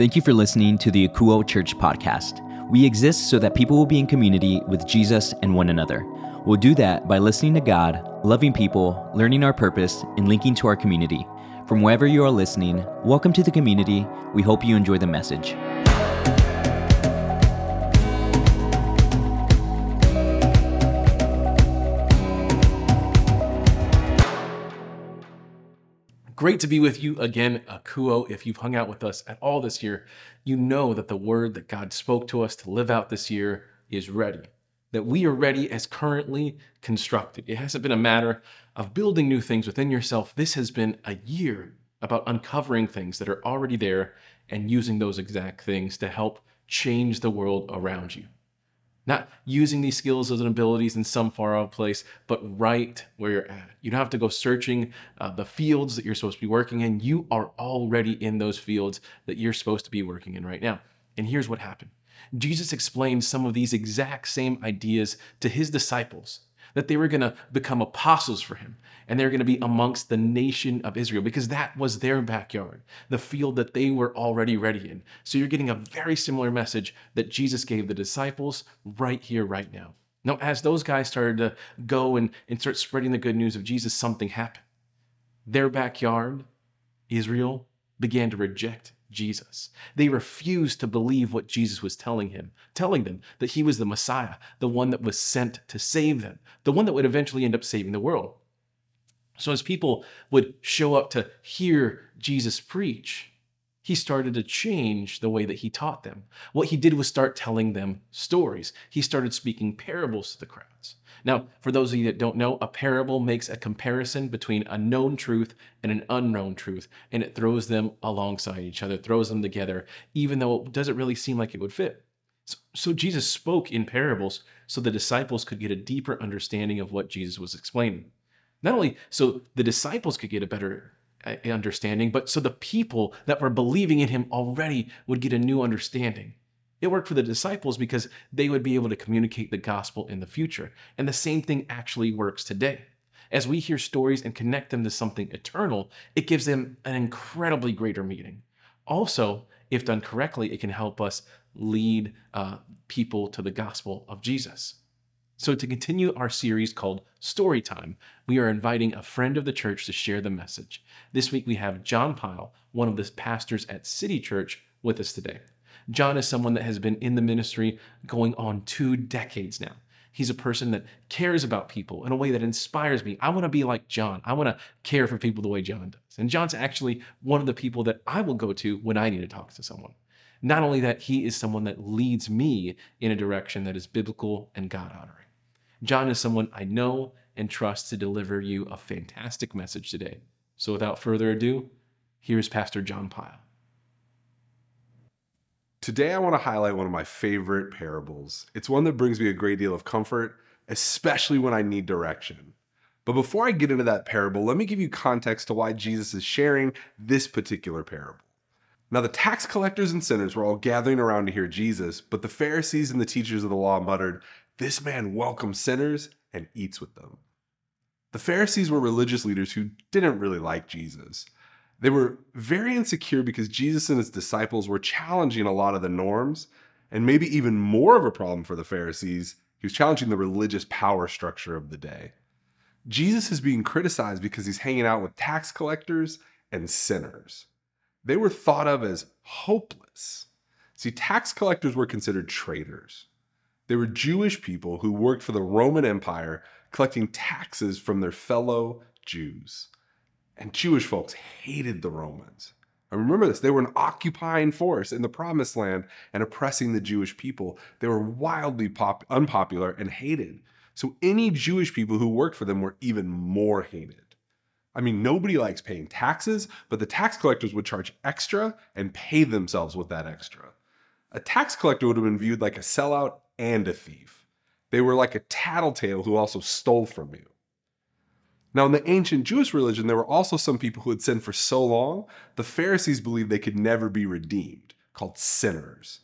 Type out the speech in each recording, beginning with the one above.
Thank you for listening to the Akouo Church podcast. We exist so that people will be in community with Jesus and one another. We'll do that by listening to God, loving people, learning our purpose, and linking to our community. From wherever you are listening, welcome to the community. We hope you enjoy the message. Great to be with you again, uh, Akouo. If you've hung out with us at all this year, you know that the word that God spoke to us to live out this year is ready. That we are ready as currently constructed. It hasn't been a matter of building new things within yourself. This has been a year about uncovering things that are already there and using those exact things to help change the world around you. Not using these skills and abilities in some far off place, but right where you're at. You don't have to go searching uh, the fields that you're supposed to be working in. You are already in those fields that you're supposed to be working in right now. And here's what happened Jesus explained some of these exact same ideas to his disciples that they were going to become apostles for him and they're going to be amongst the nation of Israel because that was their backyard, the field that they were already ready in. So you're getting a very similar message that Jesus gave the disciples right here, right now. Now, as those guys started to go and, and start spreading the good news of Jesus, something happened. Their backyard, Israel, began to reject Jesus. They refused to believe what Jesus was telling him, telling them that he was the Messiah, the one that was sent to save them, the one that would eventually end up saving the world. So as people would show up to hear Jesus preach, he started to change the way that he taught them. What he did was start telling them stories. He started speaking parables to the crowds. Now, for those of you that don't know, a parable makes a comparison between a known truth and an unknown truth, and it throws them alongside each other, throws them together, even though it doesn't really seem like it would fit. So, so Jesus spoke in parables so the disciples could get a deeper understanding of what Jesus was explaining. Not only so the disciples could get a better understanding, but so the people that were believing in him already would get a new understanding. It worked for the disciples because they would be able to communicate the gospel in the future. And the same thing actually works today. As we hear stories and connect them to something eternal, it gives them an incredibly greater meaning. Also, if done correctly, it can help us lead uh, people to the gospel of Jesus. So, to continue our series called Story Time, we are inviting a friend of the church to share the message. This week we have Jon Pyle, one of the pastors at City Church, with us today. Jon is someone that has been in the ministry going on two decades now. He's a person that cares about people in a way that inspires me. I want to be like Jon. I want to care for people the way Jon does. And Jon's actually one of the people that I will go to when I need to talk to someone. Not only that, he is someone that leads me in a direction that is biblical and God honoring. Jon is someone I know and trust to deliver you a fantastic message today. So without further ado, here's Pastor Jon Pyle. Today, I want to highlight one of my favorite parables. It's one that brings me a great deal of comfort, especially when I need direction. But before I get into that parable, let me give you context to why Jesus is sharing this particular parable. Now, the tax collectors and sinners were all gathering around to hear Jesus, but the Pharisees and the teachers of the law muttered, this man welcomes sinners and eats with them. The Pharisees were religious leaders who didn't really like Jesus. They were very insecure because Jesus and his disciples were challenging a lot of the norms, and maybe even more of a problem for the Pharisees, he was challenging the religious power structure of the day. Jesus is being criticized because he's hanging out with tax collectors and sinners. They were thought of as hopeless. See, tax collectors were considered traitors. They were Jewish people who worked for the Roman Empire, collecting taxes from their fellow Jews. And Jewish folks hated the Romans. And remember this, they were an occupying force in the promised land and oppressing the Jewish people. They were wildly pop- unpopular and hated. So any Jewish people who worked for them were even more hated. I mean, nobody likes paying taxes, but the tax collectors would charge extra and pay themselves with that extra. A tax collector would have been viewed like a sellout and a thief. They were like a tattletale who also stole from you. Now, in the ancient Jewish religion, there were also some people who had sinned for so long, the Pharisees believed they could never be redeemed, called sinners.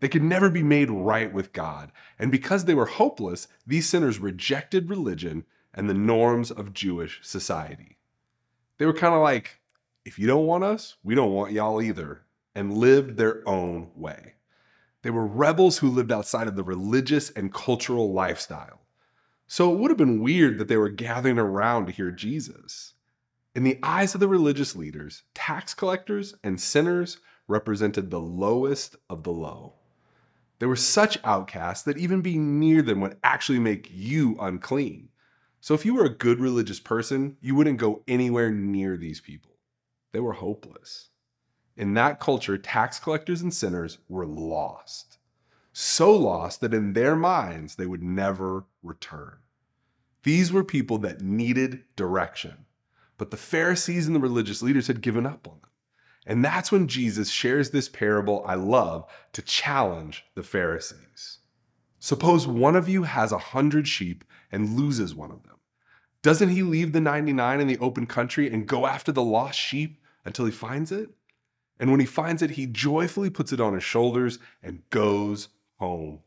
They could never be made right with God. And because they were hopeless, these sinners rejected religion and the norms of Jewish society. They were kind of like, if you don't want us, we don't want y'all either. and lived their own way. They were rebels who lived outside of the religious and cultural lifestyle. So it would have been weird that they were gathering around to hear Jesus. In the eyes of the religious leaders, tax collectors and sinners represented the lowest of the low. They were such outcasts that even being near them would actually make you unclean. So if you were a good religious person, you wouldn't go anywhere near these people. They were hopeless. In that culture, tax collectors and sinners were lost. So lost that in their minds, they would never return. These were people that needed direction. But the Pharisees and the religious leaders had given up on them. And that's when Jesus shares this parable I love to challenge the Pharisees. Suppose one of you has a hundred sheep and loses one of them. Doesn't he leave the 99 in the open country and go after the lost sheep until he finds it? And when he finds it, he joyfully puts it on his shoulders and goes home.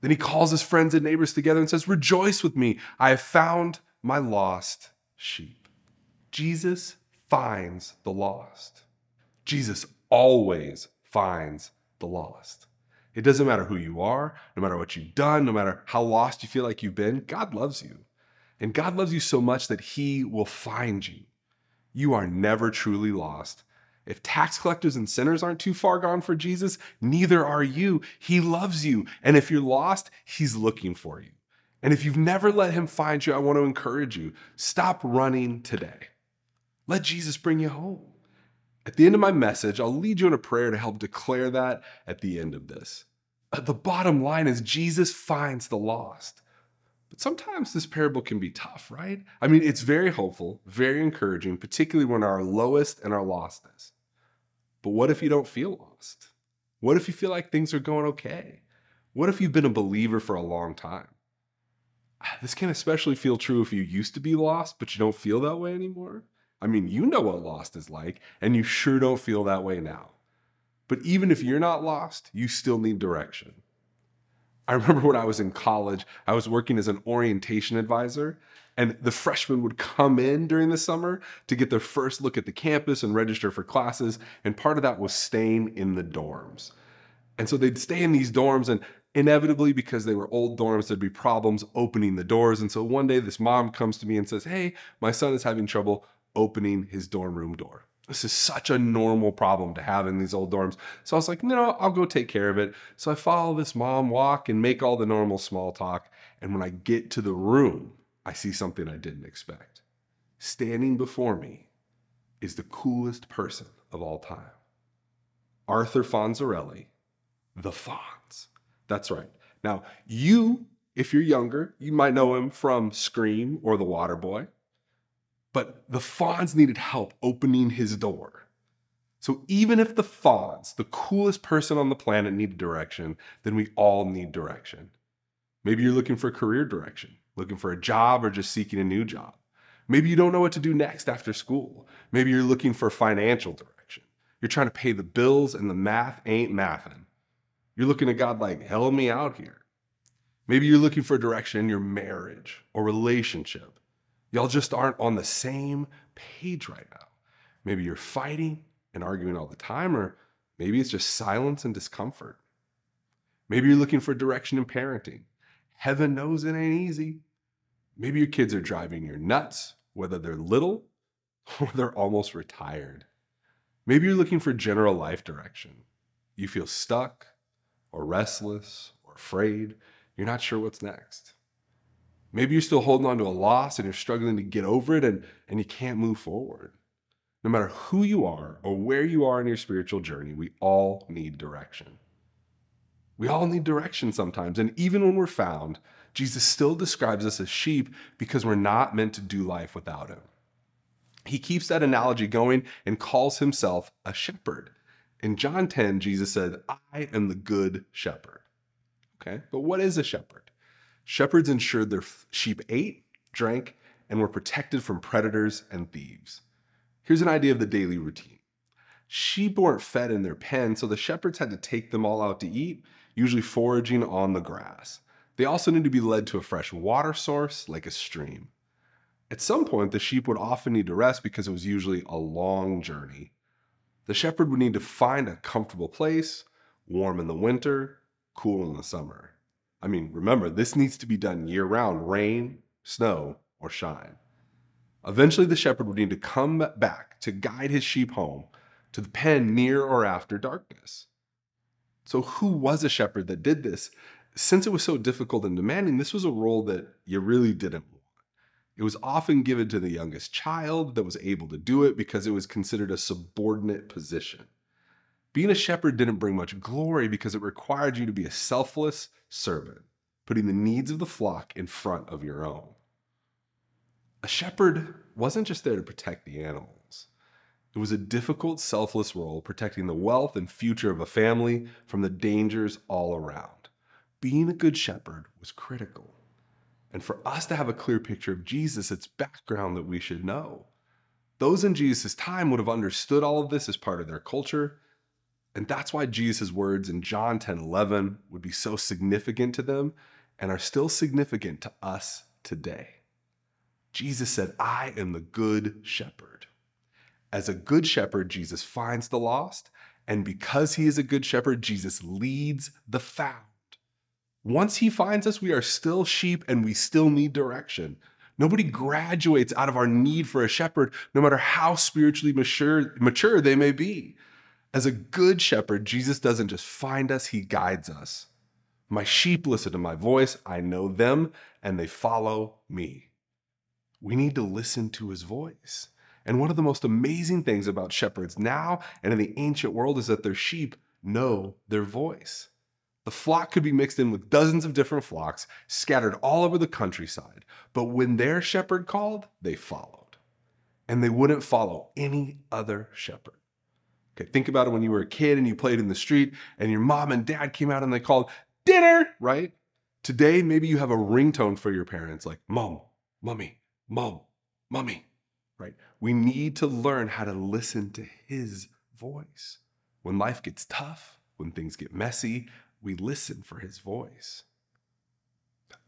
Then he calls his friends and neighbors together and says, Rejoice with me, I have found my lost sheep. Jesus finds the lost. Jesus always finds the lost. It doesn't matter who you are, no matter what you've done, no matter how lost you feel like you've been, God loves you. And God loves you so much that He will find you. You are never truly lost. If tax collectors and sinners aren't too far gone for Jesus, neither are you. He loves you. And if you're lost, He's looking for you. And if you've never let Him find you, I want to encourage you stop running today. Let Jesus bring you home. At the end of my message, I'll lead you in a prayer to help declare that at the end of this. The bottom line is Jesus finds the lost. But sometimes this parable can be tough, right? I mean, it's very hopeful, very encouraging, particularly when our lowest and our lostness. But what if you don't feel lost? What if you feel like things are going okay? What if you've been a believer for a long time? Ah, this can especially feel true if you used to be lost, but you don't feel that way anymore. I mean, you know what lost is like, and you sure don't feel that way now. But even if you're not lost, you still need direction. I remember when I was in college, I was working as an orientation advisor, and the freshmen would come in during the summer to get their first look at the campus and register for classes. And part of that was staying in the dorms. And so they'd stay in these dorms, and inevitably, because they were old dorms, there'd be problems opening the doors. And so one day, this mom comes to me and says, Hey, my son is having trouble opening his dorm room door. This is such a normal problem to have in these old dorms. So I was like, no, I'll go take care of it. So I follow this mom walk and make all the normal small talk. And when I get to the room, I see something I didn't expect. Standing before me is the coolest person of all time Arthur Fonzarelli, the Fonz. That's right. Now, you, if you're younger, you might know him from Scream or The Water Boy. But the Fonz needed help opening his door. So even if the Fonz, the coolest person on the planet, needed direction, then we all need direction. Maybe you're looking for career direction, looking for a job, or just seeking a new job. Maybe you don't know what to do next after school. Maybe you're looking for financial direction. You're trying to pay the bills and the math ain't mathing. You're looking at God like, help me out here. Maybe you're looking for direction in your marriage or relationship. Y'all just aren't on the same page right now. Maybe you're fighting and arguing all the time, or maybe it's just silence and discomfort. Maybe you're looking for direction in parenting. Heaven knows it ain't easy. Maybe your kids are driving you nuts, whether they're little or they're almost retired. Maybe you're looking for general life direction. You feel stuck or restless or afraid. You're not sure what's next. Maybe you're still holding on to a loss and you're struggling to get over it and, and you can't move forward. No matter who you are or where you are in your spiritual journey, we all need direction. We all need direction sometimes. And even when we're found, Jesus still describes us as sheep because we're not meant to do life without him. He keeps that analogy going and calls himself a shepherd. In John 10, Jesus said, I am the good shepherd. Okay, but what is a shepherd? Shepherds ensured their sheep ate, drank, and were protected from predators and thieves. Here's an idea of the daily routine. Sheep weren't fed in their pen, so the shepherds had to take them all out to eat, usually foraging on the grass. They also need to be led to a fresh water source, like a stream. At some point, the sheep would often need to rest because it was usually a long journey. The shepherd would need to find a comfortable place, warm in the winter, cool in the summer. I mean, remember, this needs to be done year round rain, snow, or shine. Eventually, the shepherd would need to come back to guide his sheep home to the pen near or after darkness. So, who was a shepherd that did this? Since it was so difficult and demanding, this was a role that you really didn't want. It was often given to the youngest child that was able to do it because it was considered a subordinate position. Being a shepherd didn't bring much glory because it required you to be a selfless servant, putting the needs of the flock in front of your own. A shepherd wasn't just there to protect the animals. It was a difficult, selfless role protecting the wealth and future of a family from the dangers all around. Being a good shepherd was critical. And for us to have a clear picture of Jesus, it's background that we should know. Those in Jesus' time would have understood all of this as part of their culture. And that's why Jesus' words in John 10 11 would be so significant to them and are still significant to us today. Jesus said, I am the good shepherd. As a good shepherd, Jesus finds the lost. And because he is a good shepherd, Jesus leads the found. Once he finds us, we are still sheep and we still need direction. Nobody graduates out of our need for a shepherd, no matter how spiritually mature, mature they may be. As a good shepherd, Jesus doesn't just find us, he guides us. My sheep listen to my voice, I know them, and they follow me. We need to listen to his voice. And one of the most amazing things about shepherds now and in the ancient world is that their sheep know their voice. The flock could be mixed in with dozens of different flocks scattered all over the countryside. But when their shepherd called, they followed. And they wouldn't follow any other shepherd. Okay, think about it when you were a kid and you played in the street and your mom and dad came out and they called dinner, right? Today, maybe you have a ringtone for your parents like mom, mommy, mom, mommy, right? We need to learn how to listen to his voice. When life gets tough, when things get messy, we listen for his voice.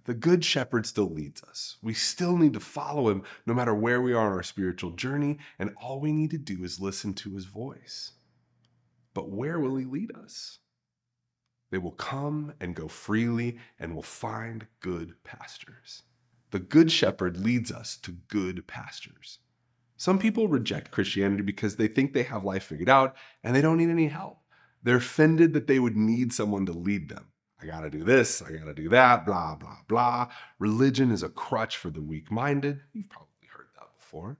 The good shepherd still leads us. We still need to follow him no matter where we are on our spiritual journey, and all we need to do is listen to his voice. But where will he lead us? They will come and go freely and will find good pastures. The good shepherd leads us to good pastures. Some people reject Christianity because they think they have life figured out and they don't need any help. They're offended that they would need someone to lead them. I got to do this, I got to do that, blah, blah, blah. Religion is a crutch for the weak minded. You've probably heard that before.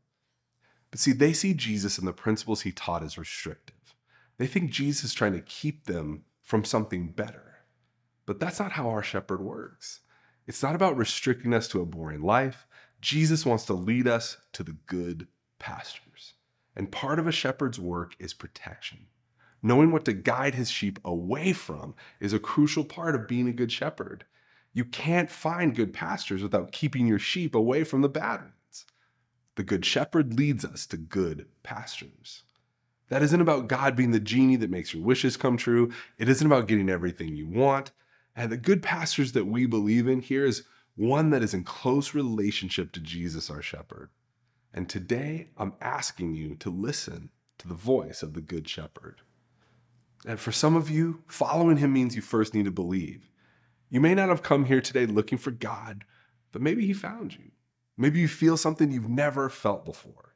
But see, they see Jesus and the principles he taught as restrictive. They think Jesus is trying to keep them from something better. But that's not how our shepherd works. It's not about restricting us to a boring life. Jesus wants to lead us to the good pastures. And part of a shepherd's work is protection. Knowing what to guide his sheep away from is a crucial part of being a good shepherd. You can't find good pastures without keeping your sheep away from the bad ones. The good shepherd leads us to good pastures. That isn't about God being the genie that makes your wishes come true. It isn't about getting everything you want. And the good pastures that we believe in here is one that is in close relationship to Jesus, our shepherd. And today, I'm asking you to listen to the voice of the good shepherd. And for some of you, following him means you first need to believe. You may not have come here today looking for God, but maybe he found you. Maybe you feel something you've never felt before.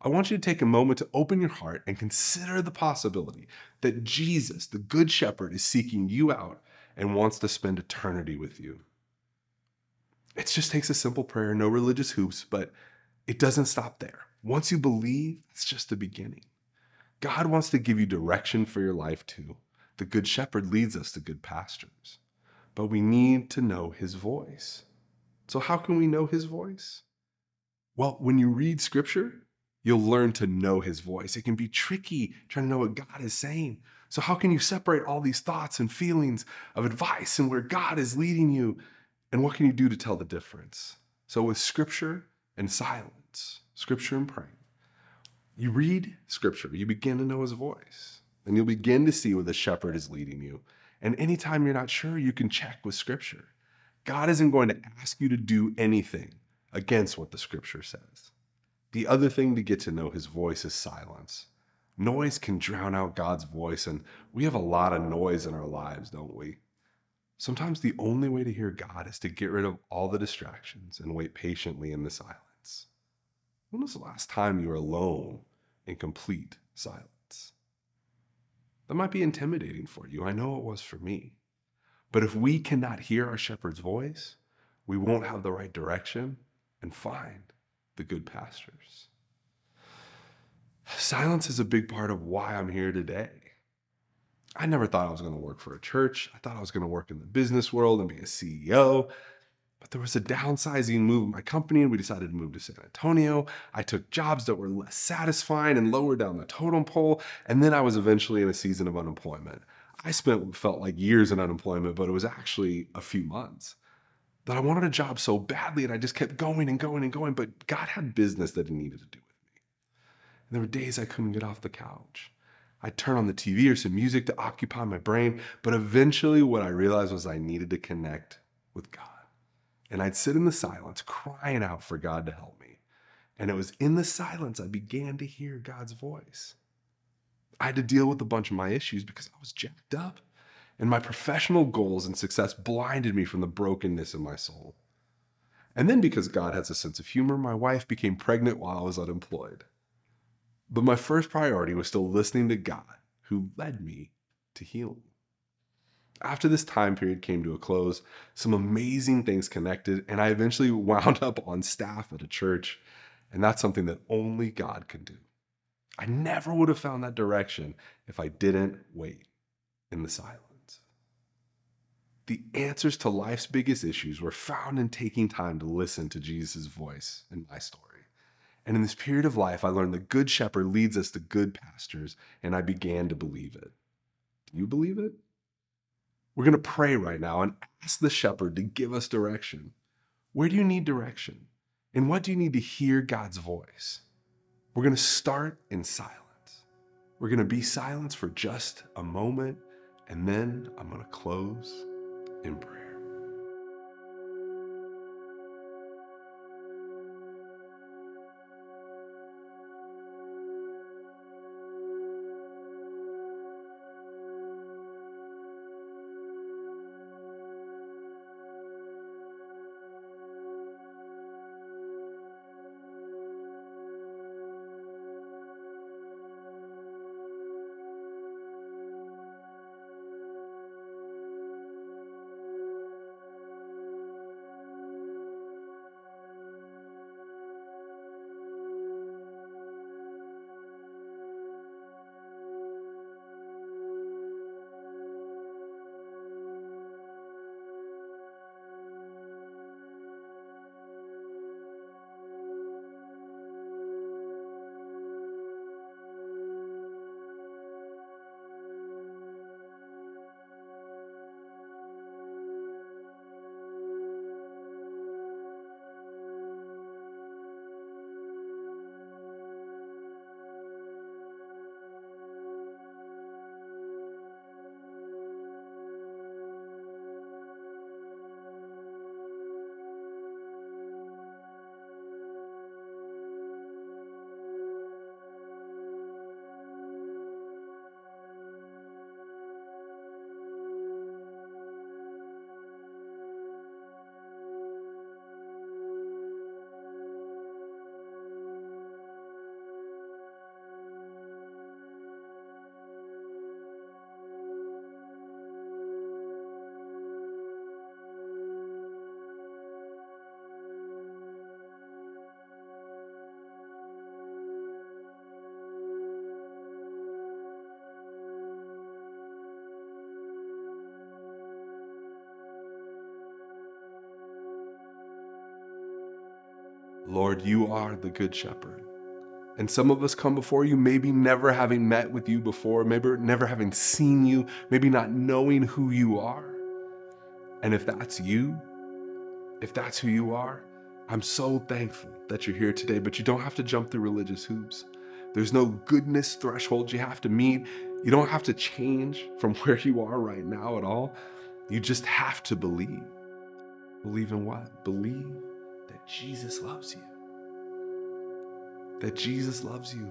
I want you to take a moment to open your heart and consider the possibility that Jesus, the Good Shepherd, is seeking you out and wants to spend eternity with you. It just takes a simple prayer, no religious hoops, but it doesn't stop there. Once you believe, it's just the beginning. God wants to give you direction for your life too. The Good Shepherd leads us to good pastures, but we need to know his voice. So, how can we know his voice? Well, when you read scripture, you'll learn to know his voice. It can be tricky trying to know what God is saying. So, how can you separate all these thoughts and feelings of advice and where God is leading you? And what can you do to tell the difference? So, with scripture and silence, scripture and praying, you read scripture, you begin to know his voice, and you'll begin to see where the shepherd is leading you. And anytime you're not sure, you can check with scripture. God isn't going to ask you to do anything against what the scripture says. The other thing to get to know his voice is silence. Noise can drown out God's voice, and we have a lot of noise in our lives, don't we? Sometimes the only way to hear God is to get rid of all the distractions and wait patiently in the silence. When was the last time you were alone in complete silence? That might be intimidating for you. I know it was for me. But if we cannot hear our shepherd's voice, we won't have the right direction and find the good pastures. Silence is a big part of why I'm here today. I never thought I was going to work for a church. I thought I was going to work in the business world and be a CEO. But there was a downsizing move in my company, and we decided to move to San Antonio. I took jobs that were less satisfying and lower down the totem pole. And then I was eventually in a season of unemployment. I spent what felt like years in unemployment, but it was actually a few months. That I wanted a job so badly, and I just kept going and going and going. But God had business that He needed to do with me. And there were days I couldn't get off the couch. I'd turn on the TV or some music to occupy my brain. But eventually, what I realized was I needed to connect with God. And I'd sit in the silence, crying out for God to help me. And it was in the silence I began to hear God's voice. I had to deal with a bunch of my issues because I was jacked up. And my professional goals and success blinded me from the brokenness in my soul. And then, because God has a sense of humor, my wife became pregnant while I was unemployed. But my first priority was still listening to God, who led me to healing. After this time period came to a close, some amazing things connected, and I eventually wound up on staff at a church. And that's something that only God can do. I never would have found that direction if I didn't wait in the silence. The answers to life's biggest issues were found in taking time to listen to Jesus' voice in my story. And in this period of life, I learned the Good Shepherd leads us to good pastures, and I began to believe it. Do you believe it? We're going to pray right now and ask the shepherd to give us direction. Where do you need direction? And what do you need to hear God's voice? We're going to start in silence. We're going to be silent for just a moment, and then I'm going to close in prayer. Lord, you are the good shepherd. And some of us come before you, maybe never having met with you before, maybe never having seen you, maybe not knowing who you are. And if that's you, if that's who you are, I'm so thankful that you're here today, but you don't have to jump through religious hoops. There's no goodness threshold you have to meet. You don't have to change from where you are right now at all. You just have to believe. Believe in what? Believe that Jesus loves you. That Jesus loves you,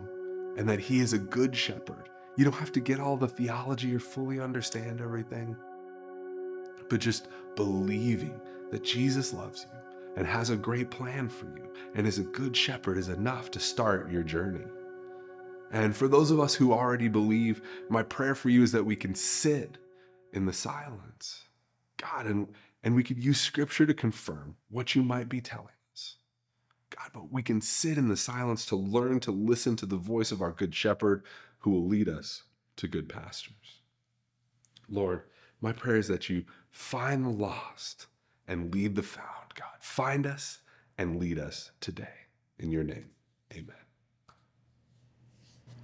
and that He is a good shepherd. You don't have to get all the theology or fully understand everything, but just believing that Jesus loves you and has a great plan for you and is a good shepherd is enough to start your journey. And for those of us who already believe, my prayer for you is that we can sit in the silence. God, and, and we could use scripture to confirm what you might be telling us. God, but we can sit in the silence to learn to listen to the voice of our good shepherd who will lead us to good pastures. Lord, my prayer is that you find the lost and lead the found. God, find us and lead us today. In your name, amen.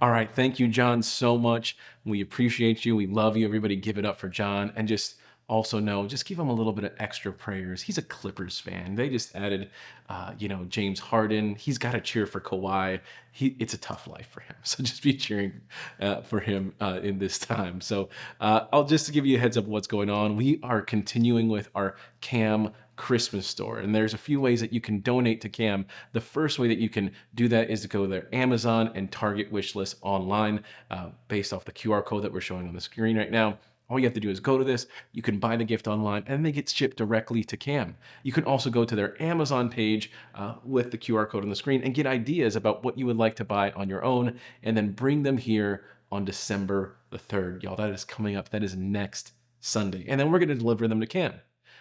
All right. Thank you, Jon, so much. We appreciate you. We love you. Everybody give it up for Jon. And just also know, just give him a little bit of extra prayers. He's a Clippers fan. They just added, uh, you know, James Harden. He's got to cheer for Kawhi. He, it's a tough life for him. So just be cheering uh, for him uh, in this time. So uh, I'll just give you a heads up what's going on. We are continuing with our Cam Christmas store. And there's a few ways that you can donate to CAM. The first way that you can do that is to go to their Amazon and Target wish list online uh, based off the QR code that we're showing on the screen right now. All you have to do is go to this. You can buy the gift online and they get shipped directly to CAM. You can also go to their Amazon page uh, with the QR code on the screen and get ideas about what you would like to buy on your own and then bring them here on December the 3rd. Y'all, that is coming up. That is next Sunday. And then we're going to deliver them to CAM.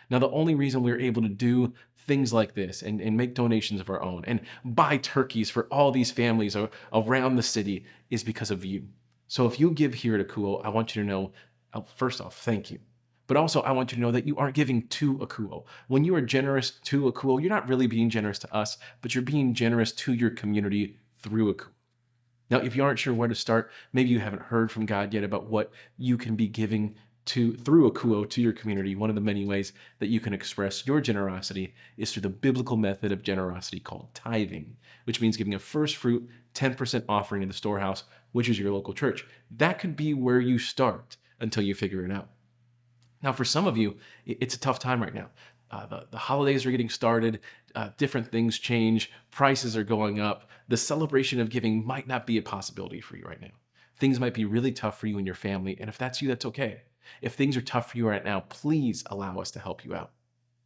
Now, the only reason we're able to do things like this and, and make donations of our own and buy turkeys for all these families around the city is because of you. So if you give here at Akouo, I want you to know, first off, thank you. But also, I want you to know that you aren't giving to Akouo. When you are generous to Akouo, you're not really being generous to us, but you're being generous to your community through Akouo. Now, if you aren't sure where to start, maybe you haven't heard from God yet about what you can be giving to through Akouo to your community, one of the many ways that you can express your generosity is through the biblical method of generosity called tithing, which means giving a first fruit 10% offering in the storehouse, which is your local church. That could be where you start until you figure it out. Now, for some of you, it's a tough time right now. Uh, the, the holidays are getting started, uh, different things change, prices are going up. The celebration of giving might not be a possibility for you right now. Things might be really tough for you and your family, and if that's you, that's okay. If things are tough for you right now, please allow us to help you out.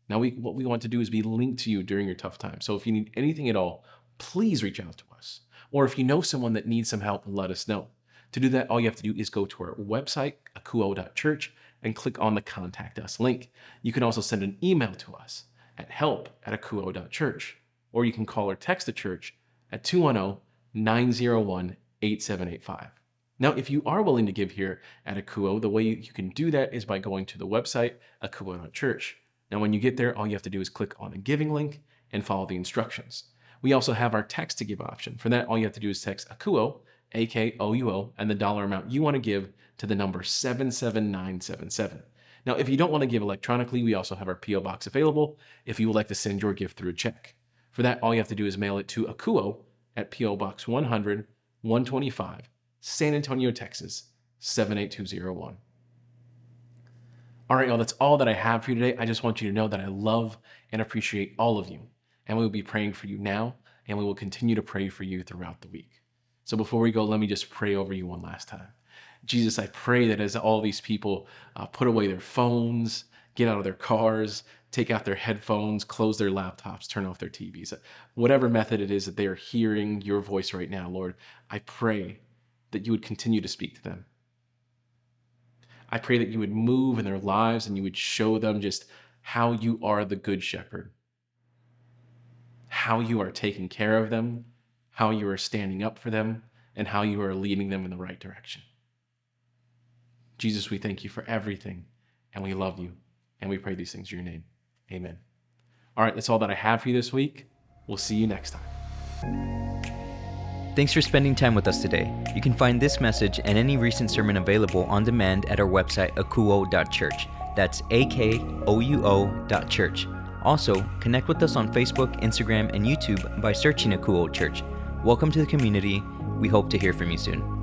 Now, we, what we want to do is be linked to you during your tough time. So if you need anything at all, please reach out to us. Or if you know someone that needs some help, let us know. To do that, all you have to do is go to our website, akouo.church, and click on the Contact Us link. You can also send an email to us at help at akouo.church, or you can call or text the church at 210 901 8785. Now, if you are willing to give here at Akouo, the way you can do that is by going to the website, akouo.church. Now, when you get there, all you have to do is click on the giving link and follow the instructions. We also have our text to give option. For that, all you have to do is text Akouo, A K O U O, and the dollar amount you want to give to the number 77977. Now, if you don't want to give electronically, we also have our P.O. box available if you would like to send your gift through a check. For that, all you have to do is mail it to Akouo at P.O. Box 100 125 San Antonio, Texas, 78201. All right, y'all, that's all that I have for you today. I just want you to know that I love and appreciate all of you. And we will be praying for you now, and we will continue to pray for you throughout the week. So before we go, let me just pray over you one last time. Jesus, I pray that as all these people uh, put away their phones, get out of their cars, take out their headphones, close their laptops, turn off their TVs, whatever method it is that they are hearing your voice right now, Lord, I pray that you would continue to speak to them. I pray that you would move in their lives and you would show them just how you are the good shepherd, how you are taking care of them, how you are standing up for them, and how you are leading them in the right direction. Jesus, we thank you for everything, and we love you, and we pray these things in your name. Amen. All right, that's all that I have for you this week. We'll see you next time. Thanks for spending time with us today. You can find this message and any recent sermon available on demand at our website, akouo.church. That's A K O U O church. Also, connect with us on Facebook, Instagram, and YouTube by searching Akouo Church. Welcome to the community. We hope to hear from you soon.